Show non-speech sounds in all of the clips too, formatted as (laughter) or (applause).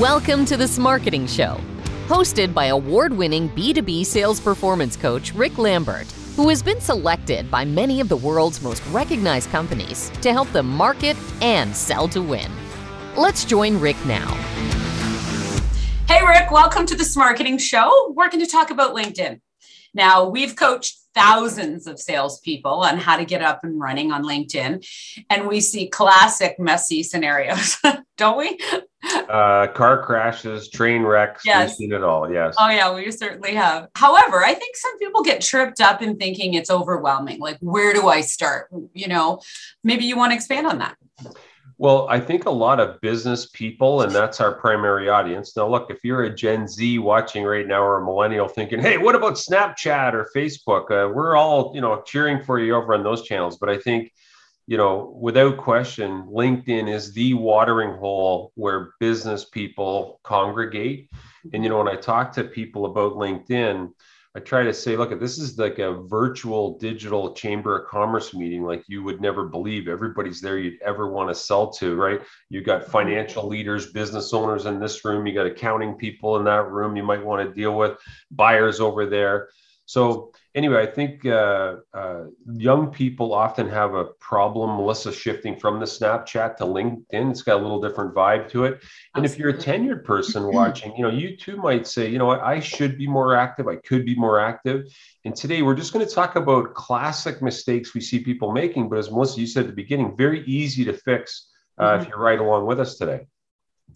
Welcome to the Marketing Show, hosted by award winning B2B sales performance coach Rick Lambert, who has been selected by many of the world's most recognized companies to help them market and sell to win. Let's join Rick now. Hey, Rick, welcome to the Marketing Show. We're going to talk about LinkedIn. Now, we've coached thousands of salespeople on how to get up and running on LinkedIn, and we see classic messy scenarios, (laughs) don't we? Uh, car crashes, train wrecks. Yes. We've seen it all. Yes. Oh, yeah, we certainly have. However, I think some people get tripped up in thinking it's overwhelming. Like, where do I start? You know, maybe you want to expand on that. Well, I think a lot of business people, and that's our primary audience. Now, look, if you're a Gen Z watching right now or a millennial thinking, hey, what about Snapchat or Facebook? Uh, we're all, you know, cheering for you over on those channels. But I think, you know, without question, LinkedIn is the watering hole where business people congregate. And, you know, when I talk to people about LinkedIn, I try to say, look, this is like a virtual digital chamber of commerce meeting, like you would never believe. Everybody's there you'd ever want to sell to, right? You've got mm-hmm. financial leaders, business owners in this room, you got accounting people in that room you might want to deal with, buyers over there. So anyway, I think uh, uh, young people often have a problem, Melissa, shifting from the Snapchat to LinkedIn. It's got a little different vibe to it. And if you're a tenured person (clears throat) watching, you know, you too might say, you know what, I should be more active. I could be more active. And today we're just going to talk about classic mistakes we see people making. But as Melissa, you said at the beginning, very easy to fix uh, mm-hmm. if you're right along with us today.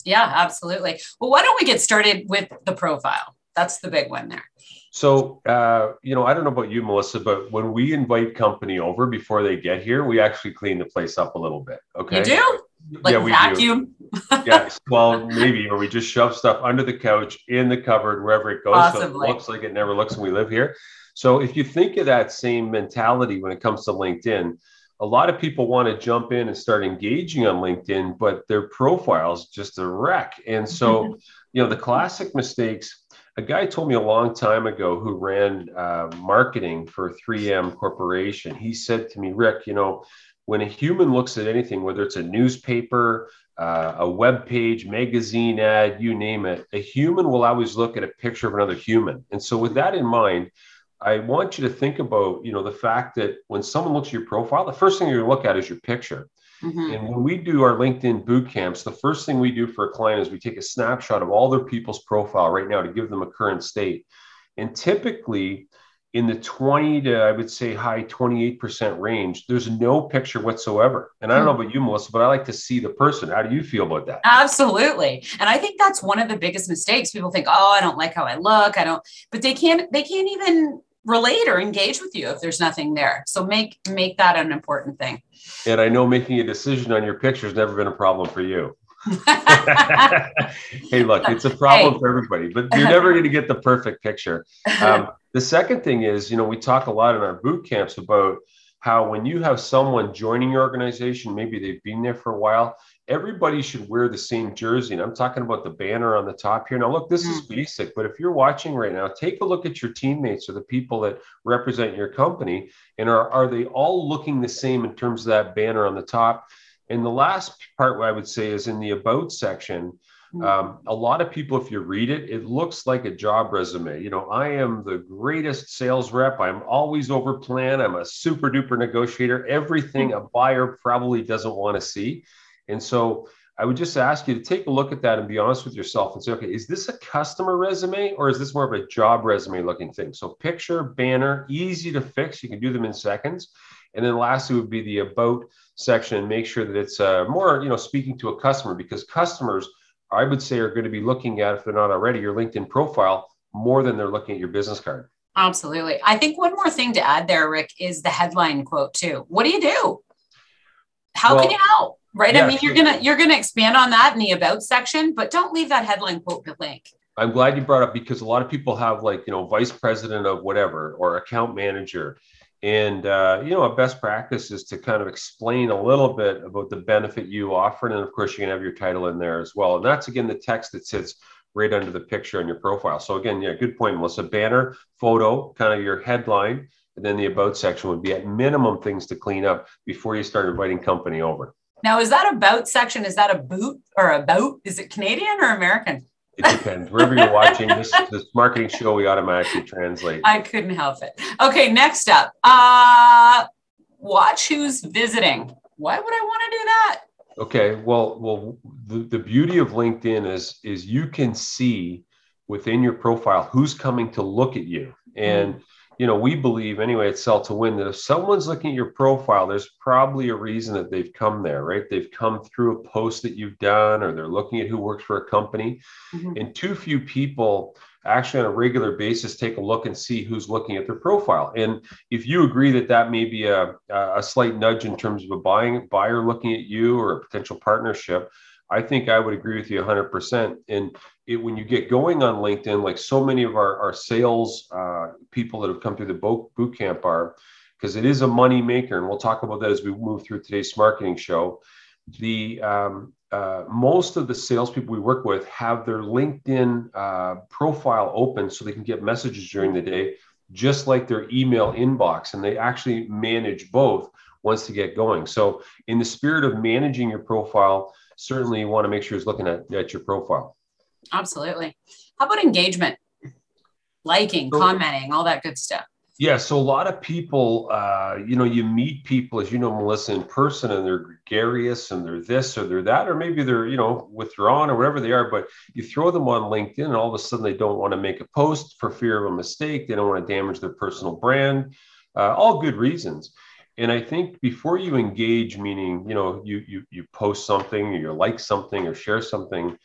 Yeah, absolutely. Well, why don't we get started with the profile? That's the big one there. So, uh, you know, I don't know about you, Melissa, but when we invite company over before they get here, we actually clean the place up a little bit. Okay. You do? Like yeah, we vacuum? do. (laughs) yes. Well, maybe, or we just shove stuff under the couch, in the cupboard, wherever it goes. Possibly. So it looks like it never looks when we live here. So if you think of that same mentality when it comes to LinkedIn, a lot of people want to jump in and start engaging on LinkedIn, but their profile's just a wreck. And so, (laughs) you know, the classic mistakes a guy told me a long time ago who ran uh, marketing for 3M Corporation. He said to me, Rick, you know, when a human looks at anything, whether it's a newspaper, uh, a web page, magazine ad, you name it, a human will always look at a picture of another human. And so, with that in mind, I want you to think about, you know, the fact that when someone looks at your profile, the first thing you're going to look at is your picture. Mm-hmm. And when we do our LinkedIn boot camps, the first thing we do for a client is we take a snapshot of all their people's profile right now to give them a current state. And typically, in the 20 to I would say high 28% range, there's no picture whatsoever. And I don't know about you, Melissa, but I like to see the person. How do you feel about that? Absolutely. And I think that's one of the biggest mistakes. People think, oh, I don't like how I look. I don't, but they can't, they can't even relate or engage with you if there's nothing there. So make make that an important thing. And I know making a decision on your picture has never been a problem for you. (laughs) hey, look, it's a problem hey. for everybody, but you're never going to get the perfect picture. (laughs) Um, the second thing is, you know, we talk a lot in our boot camps about how when you have someone joining your organization, maybe they've been there for a while, everybody should wear the same jersey. And I'm talking about the banner on the top here. Now, look, this is mm. basic, but if you're watching right now, take a look at your teammates or the people that represent your company. And are, are they all looking the same in terms of that banner on the top? And the last part, what I would say, is in the about section. Mm. Um, a lot of people, if you read it, it looks like a job resume. You know, I am the greatest sales rep. I'm always over plan. I'm a super duper negotiator. Everything a buyer probably doesn't want to see. And so I would just ask you to take a look at that and be honest with yourself and say, okay, is this a customer resume or is this more of a job resume looking thing? So picture, banner, easy to fix. You can do them in seconds. And then lastly would be the about section. Make sure that it's uh, more, you know, speaking to a customer because customers, I would say, are going to be looking at, if they're not already, your LinkedIn profile more than they're looking at your business card. Absolutely. I think one more thing to add there, Rick, is the headline quote too. What do you do? How well, can you help? Right? Yeah, I mean, you're gonna you're gonna expand on that in the about section, but don't leave that headline quote blank. I'm glad you brought up because a lot of people have like you know vice president of whatever or account manager, and uh, you know a best practice is to kind of explain a little bit about the benefit you offer, and of course you can have your title in there as well, and that's again the text that sits right under the picture on your profile. So again, yeah, good point, Melissa. Banner, photo, kind of your headline, and then the about section would be at minimum things to clean up before you start inviting company over. Now, is that a about section? Is that a boot or a boat? Is it Canadian or American? It depends. Wherever you're watching this, this marketing show, we automatically translate. I couldn't help it. Okay, next up. Uh watch who's visiting. Why would I want to do that? Okay, well, well, the, the beauty of LinkedIn is is you can see within your profile who's coming to look at you. And mm you know, we believe anyway at Sell to Win that if someone's looking at your profile, there's probably a reason that they've come there, right? They've come through a post that you've done, or they're looking at who works for a company. Mm-hmm. And too few people actually on a regular basis take a look and see who's looking at their profile. And if you agree that that may be a, a slight nudge in terms of a buying buyer looking at you or a potential partnership, I think I would agree with you 100%. And it, when you get going on LinkedIn, like so many of our, our sales uh, people that have come through the boot, boot camp are, because it is a money maker. And we'll talk about that as we move through today's marketing show. The um, uh, most of the salespeople we work with have their LinkedIn uh, profile open so they can get messages during the day, just like their email inbox. And they actually manage both once to get going. So, in the spirit of managing your profile, certainly you want to make sure it's looking at, at your profile. Absolutely. How about engagement? Liking, so, commenting, all that good stuff. Yeah, so a lot of people, uh, you know, you meet people, as you know, Melissa, in person, and they're gregarious, and they're this or they're that, or maybe they're, you know, withdrawn or whatever they are. But you throw them on LinkedIn, and all of a sudden they don't want to make a post for fear of a mistake. They don't want to damage their personal brand. Uh, all good reasons. And I think before you engage, meaning, you know, you you you post something, or you like something, or share something,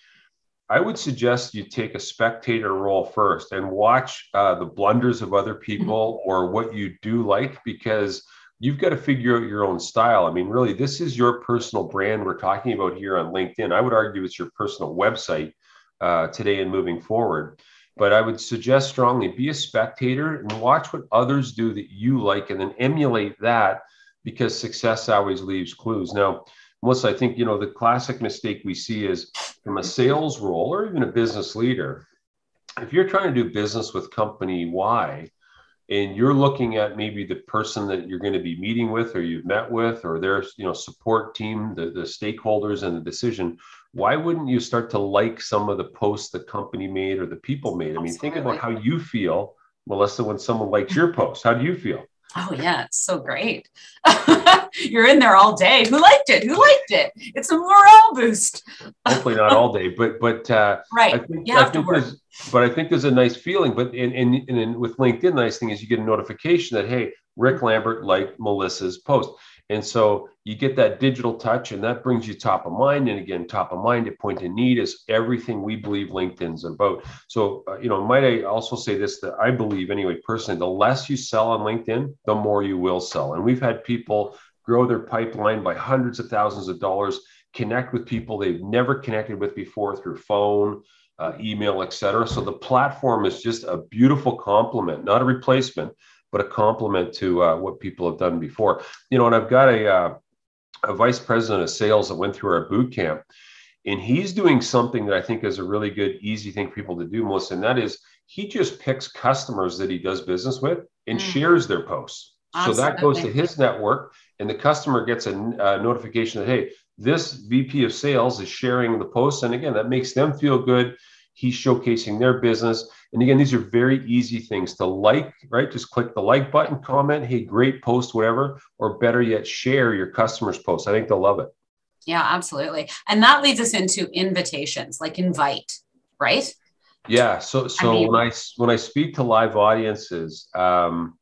I would suggest you take a spectator role first and watch uh, the blunders of other people mm-hmm. or what you do like because you've got to figure out your own style. I mean, really, this is your personal brand we're talking about here on LinkedIn. I would argue it's your personal website uh, today and moving forward. But I would suggest strongly be a spectator and watch what others do that you like and then emulate that because success always leaves clues. Now, Melissa, I think you know the classic mistake we see is from a sales role or even a business leader. If you're trying to do business with company Y, and you're looking at maybe the person that you're going to be meeting with or you've met with or their you know support team the, the stakeholders and the decision why wouldn't you start to like some of the posts the company made or the people made i mean Absolutely. think about how you feel melissa when someone likes your post how do you feel Oh yeah, it's so great. (laughs) You're in there all day. Who liked it? Who liked it? It's a morale boost. Hopefully not all day, but but uh, right. I think, you have I to work. But I think there's a nice feeling. But in, in, in with LinkedIn, the nice thing is you get a notification that hey, Rick Lambert liked Melissa's post. And so you get that digital touch, and that brings you top of mind. And again, top of mind at point of need is everything we believe LinkedIn's about. So, uh, you know, might I also say this that I believe, anyway, personally, the less you sell on LinkedIn, the more you will sell. And we've had people grow their pipeline by hundreds of thousands of dollars, connect with people they've never connected with before through phone, uh, email, et cetera. So the platform is just a beautiful complement, not a replacement but a complement to uh, what people have done before. You know, and I've got a, uh, a vice president of sales that went through our boot camp, and he's doing something that I think is a really good, easy thing for people to do, Melissa, and that is he just picks customers that he does business with and mm. shares their posts. So that goes to his network, and the customer gets a, a notification that, hey, this VP of sales is sharing the post. And again, that makes them feel good. He's showcasing their business. And again, these are very easy things to like, right? Just click the like button, comment, hey, great post, whatever, or better yet, share your customers' post. I think they'll love it. Yeah, absolutely. And that leads us into invitations, like invite, right? Yeah. So so I mean, when I when I speak to live audiences, um,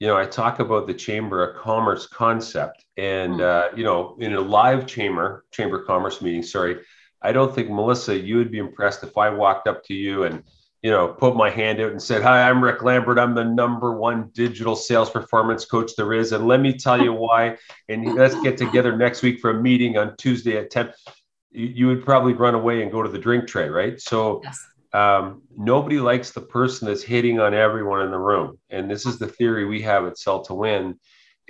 you know, I talk about the Chamber of Commerce concept, and mm-hmm. uh, you know, in a live chamber Chamber of Commerce meeting, sorry, I don't think Melissa, you would be impressed if I walked up to you and you know put my hand out and said, "Hi, I'm Rick Lambert. I'm the number one digital sales performance coach there is, and let me tell you why." And let's get together next week for a meeting on Tuesday at ten. You would probably run away and go to the drink tray, right? So. Yes. Um, nobody likes the person that's hitting on everyone in the room. And this is the theory we have at Sell to Win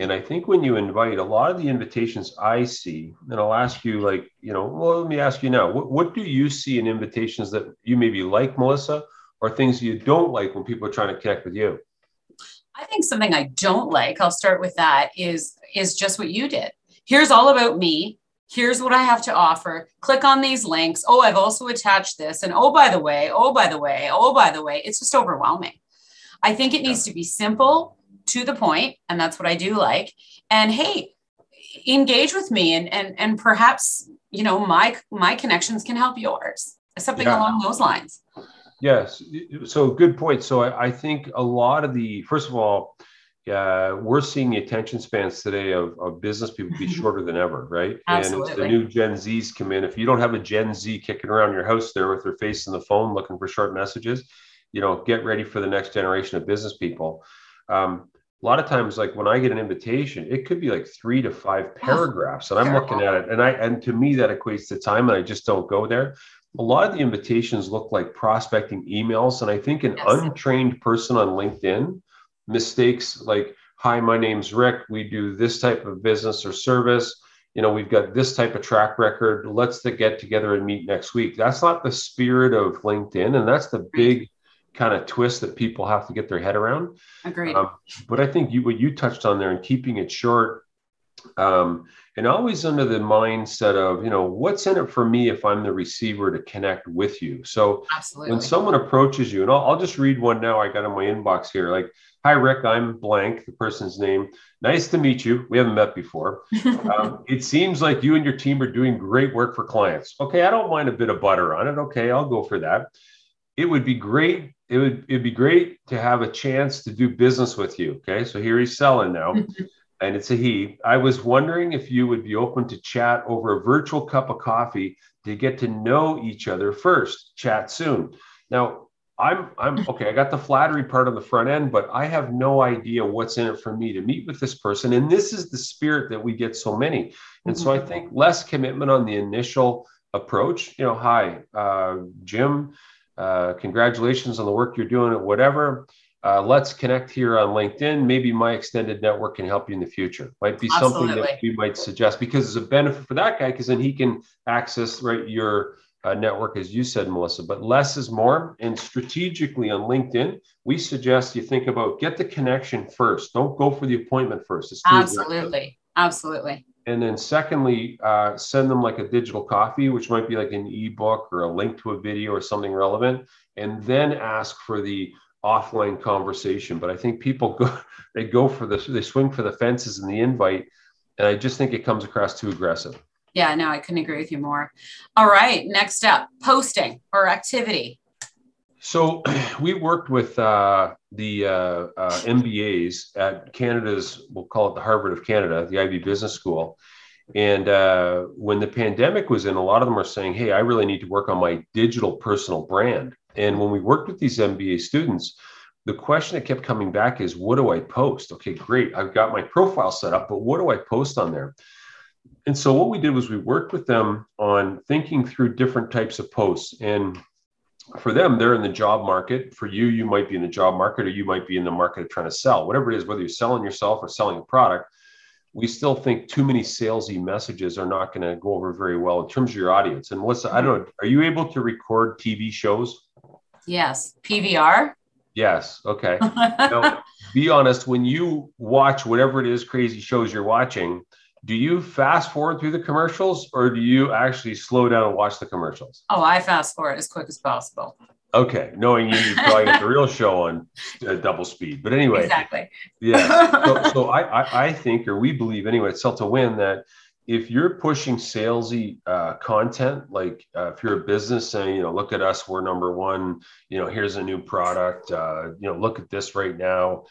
and I think when you invite a lot of the invitations I see, and I'll ask you, like, you know, well, let me ask you now, what, what do you see in invitations that you maybe like, Melissa, or things you don't like when people are trying to connect with you? I think something I don't like, I'll start with that, is is just what you did. Here's all about me. here's what I have to offer. Click on these links. Oh, I've also attached this. And oh, by the way, oh, by the way, oh, by the way, it's just overwhelming. I think it needs to be simple, to the point, and that's what I do like. And hey, engage with me and and and perhaps you know my my connections can help yours. Something yeah. along those lines. Yes. So good point. So I, I, think a lot of the first of all uh, we're seeing the attention spans today of, of business people be (laughs) shorter than ever right? Absolutely. and the new gen z's come in. If you don't have a gen z kicking around your house there with their face in the phone looking for short messages you know get ready for the next generation of business people. Um, a lot of times like when i get an invitation it could be like three to five paragraphs and i'm looking at it and i and to me that equates to time and i just don't go there. A lot of the invitations look like prospecting emails and i think an yes. untrained person on linkedin mistakes like hi my name's rick. We do this type of business or service. You know we've got this type of track record. Let's get together and meet next week. That's not the spirit of linkedin and that's the big kind of twist that people have to get their head around. Agreed. Um, but I think you what you touched on there and keeping it short, um, and always under the mindset of you know what's in it for me if I'm the receiver to connect with you. So Absolutely. when someone approaches you, and I'll, I'll just read one now. I got in my inbox here, like. Hi, Rick. I'm blank, the person's name. Nice to meet you. We haven't met before. (laughs) um, it seems like you and your team are doing great work for clients. Okay, I don't mind a bit of butter on it. Okay, I'll go for that. It would be great it would it'd be great to have a chance to do business with you. Okay, so here he's selling now, (laughs) and it's a he. I was wondering if you would be open to chat over a virtual cup of coffee to get to know each other first. Chat soon. Now I'm I'm (laughs) okay. I got the flattery part on the front end, but I have no idea what's in it for me to meet with this person. And this is the spirit that we get so many. And mm-hmm. so I think less commitment on the initial approach. You know, hi, uh, Jim. Uh, congratulations on the work you're doing at whatever. Uh, let's connect here on LinkedIn. Maybe my extended network can help you in the future. Might be Absolutely. something that we might suggest because it's a benefit for that guy because then he can access right your uh, network, as you said, Melissa. But less is more. And strategically on LinkedIn, we suggest you think about get the connection first. Don't go for the appointment first. Absolutely. Absolutely. And then secondly, uh, send them like a digital copy, which might be like an ebook or a link to a video or something relevant, and then ask for the offline conversation. But I think people go (laughs) they go for this, they swing for the fences in the invite. And I just think it comes across too aggressive. Yeah, no, I couldn't agree with you more. All right, next up, posting or activity. So (clears throat) we worked with uh, the uh, uh, MBAs at Canada's, we'll call it the Harvard of Canada, the Ivey Business School. And uh, when the pandemic was in, a lot of them were saying, Hey, I really need to work on my digital personal brand. And when we worked with these MBA students, the question that kept coming back is, What do I post? Okay, great. I've got my profile set up, but what do I post on there? And so what we did was we worked with them on thinking through different types of posts. And for them, they're in the job market. For you, you might be in the job market or you might be in the market of trying to sell, whatever it is, whether you're selling yourself or selling a product. We still think too many salesy messages are not going to go over very well in terms of your audience. And Melissa, I don't know, are you able to record TV shows? Yes. PVR? Yes. Okay. now, be honest, when you watch whatever it is crazy shows you're watching, do you fast forward through the commercials or do you actually slow down and watch the commercials? Oh, I fast forward as quick as possible. Okay, knowing you, you probably get the real (laughs) show on uh, double speed. But anyway, exactly. Yeah. So, (laughs) so I, I, I think, or we believe anyway, at Sell to Win that if you're pushing salesy uh, content, like uh, if you're a business saying, you know, look at us, we're number one, you know, here's a new product, uh, you know, look at this right now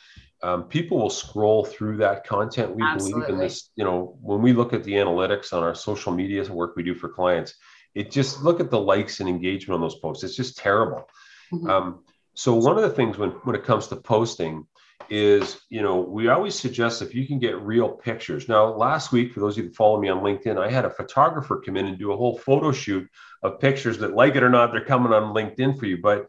um, people will scroll through that content. We Absolutely. believe in this. You know, when we look at the analytics on our social media work we do for clients, it just look at the likes and engagement on those posts. It's just terrible. Mm-hmm. Um, so one of the things when when it comes to posting is, you know, we always suggest if you can get real pictures. Now, last week, for those of you that follow me on LinkedIn, I had a photographer come in and do a whole photo shoot of pictures that, like it or not, they're coming on LinkedIn for you. But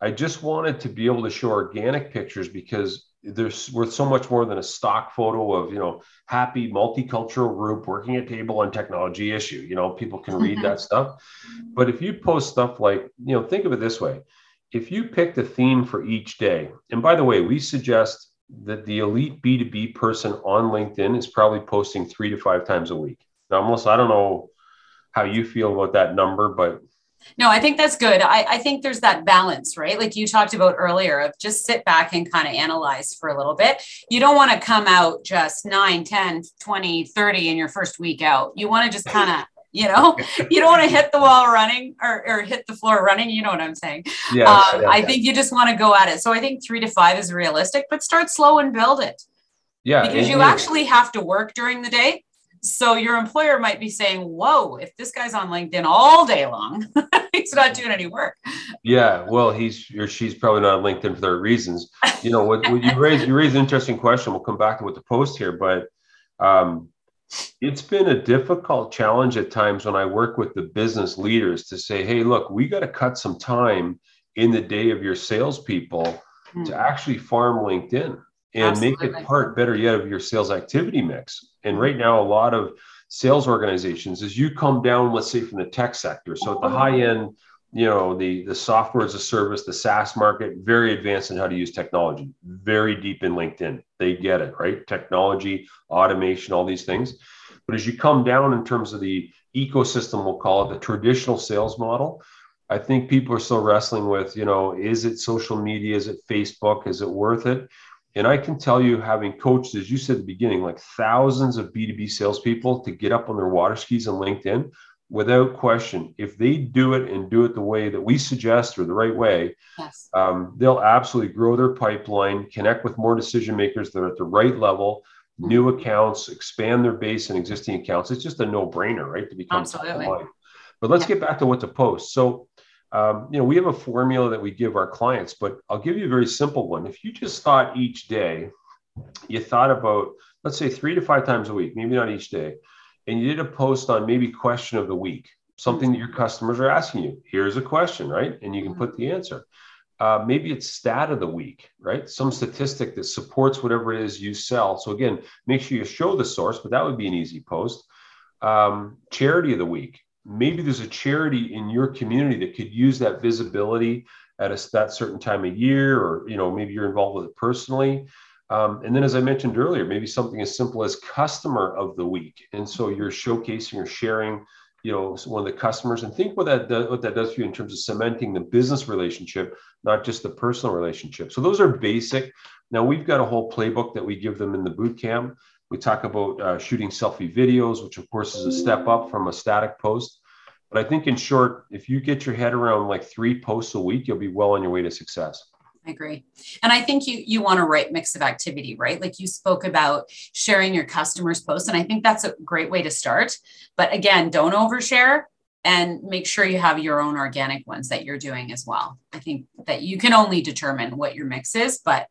I just wanted to be able to show organic pictures because there's worth so much more than a stock photo of you know happy multicultural group working at table on technology issue you know people can read mm-hmm. that stuff but if you post stuff like you know think of it this way if you picked a theme for each day and by the way we suggest that the elite b2b person on linkedin is probably posting three to five times a week Now, Melissa, I don't know how you feel about that number, but no, I think that's good. I, I think there's that balance, right? Like you talked about earlier of just sit back and kind of analyze for a little bit. You don't want to come out just 9, 10, 20, 30 in your first week out. You want to just kind of you know (laughs) you don't want to hit the wall running or, or hit the floor running you know what i'm saying yes, um, yeah, i think you just want to go at it so i think three to five is realistic but start slow and build it yeah because you actually have to work during the day so your employer might be saying, "Whoa, if this guy's on LinkedIn all day long, (laughs) he's not doing any work." Yeah, well, he's or she's probably not on LinkedIn for their reasons. You know, what, what you raise you raise an interesting question. We'll come back to what the post here, but um, it's been a difficult challenge at times when I work with the business leaders to say, "Hey, look, we got to cut some time in the day of your salespeople mm. to actually farm LinkedIn." and Absolutely. make it part better yet of your sales activity mix. And mm-hmm. right now, a lot of sales organizations, as you come down, let's say from the tech sector, so at the high end, you know, the the software as a service, the SaaS market, very advanced in how to use technology, very deep in LinkedIn. They get it, right? Technology, automation, all these things. But as you come down in terms of the ecosystem, we'll call it the traditional sales model, I think people are still wrestling with, you know, is it social media? Is it Facebook? Is it worth it? And I can tell you, having coached, as you said at the beginning, like thousands of B2B salespeople to get up on their water skis on LinkedIn, without question, if they do it and do it the way that we suggest or the right way, yes. um, they'll absolutely grow their pipeline, connect with more decision makers that are at the right level, mm-hmm. new accounts, expand their base and existing accounts. It's just a no brainer, right? To become absolutely. But let's yeah. get back to what to post. So um, you know, we have a formula that we give our clients, but I'll give you a very simple one. If you just thought each day, you thought about, let's say three to five times a week, maybe not each day, and you did a post on maybe question of the week, something that your customers are asking you. Here's a question, right? And you can put the answer. Uh, maybe it's stat of the week, right? Some statistic that supports whatever it is you sell. So again, make sure you show the source, but that would be an easy post. Um, charity of the week maybe there's a charity in your community that could use that visibility at a that certain time of year or you know maybe you're involved with it personally um, and then as i mentioned earlier maybe something as simple as customer of the week and so you're showcasing or sharing you know one of the customers and think what that does, what that does for you in terms of cementing the business relationship not just the personal relationship so those are basic now we've got a whole playbook that we give them in the boot camp we talk about uh, shooting selfie videos, which of course is a step up from a static post. But I think in short, if you get your head around like three posts a week, you'll be well on your way to success. I agree. And I think you you want a right mix of activity, right? Like you spoke about sharing your customers' posts. And I think that's a great way to start. But again, don't overshare and make sure you have your own organic ones that you're doing as well. I think that you can only determine what your mix is, but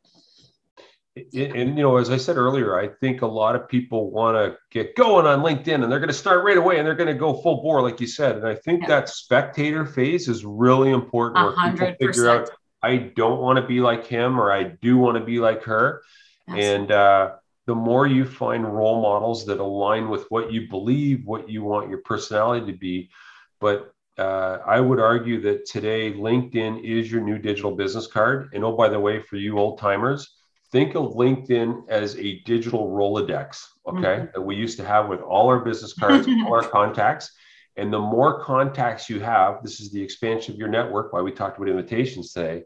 and, and, you know, as I said earlier, I think a lot of people want to get going on LinkedIn and they're going to start right away and they're going to go full bore, like you said. And I think yeah. that spectator phase is really important where 100%. people figure out, I don't want to be like him or I do want to be like her. And uh, the more you find role models that align with what you believe, what you want your personality to be. But uh, I would argue that today LinkedIn is your new digital business card. And oh, by the way, for you old timers, think of LinkedIn as a digital Rolodex, okay, mm-hmm. that we used to have with all our business cards, all our (laughs) contacts. And the more contacts you have, this is the expansion of your network, why we talked about invitations today.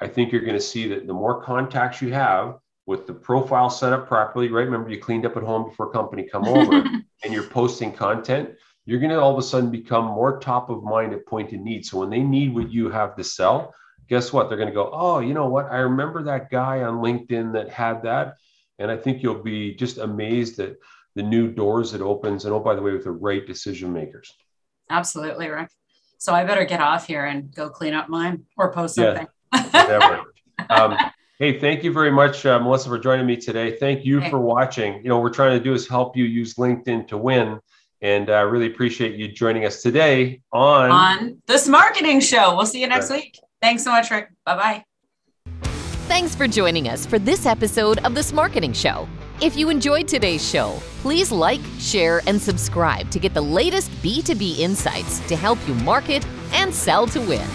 I think you're going to see that the more contacts you have with the profile set up properly, right? Remember, you cleaned up at home before company come (laughs) over and you're posting content, you're going to all of a sudden become more top of mind at point of need. So when they need what you have to sell, guess what? They're going to go, oh, you know what? I remember that guy on LinkedIn that had that. And I think you'll be just amazed at the new doors it opens. And oh, by the way, with the right decision makers. Absolutely, Rick. So I better get off here and go clean up mine or post something. Yeah, (laughs) um, hey, thank you very much, uh, Melissa, for joining me today. Thank you hey. for watching. You know, we're trying to do is help you use LinkedIn to win. And I uh, really appreciate you joining us today on on this marketing show. We'll see you next right. week. Thanks so much, Rick. Bye bye. Thanks for joining us for this episode of The Marketing Show. If you enjoyed today's show, please like, share, and subscribe to get the latest B2B insights to help you market and sell to win.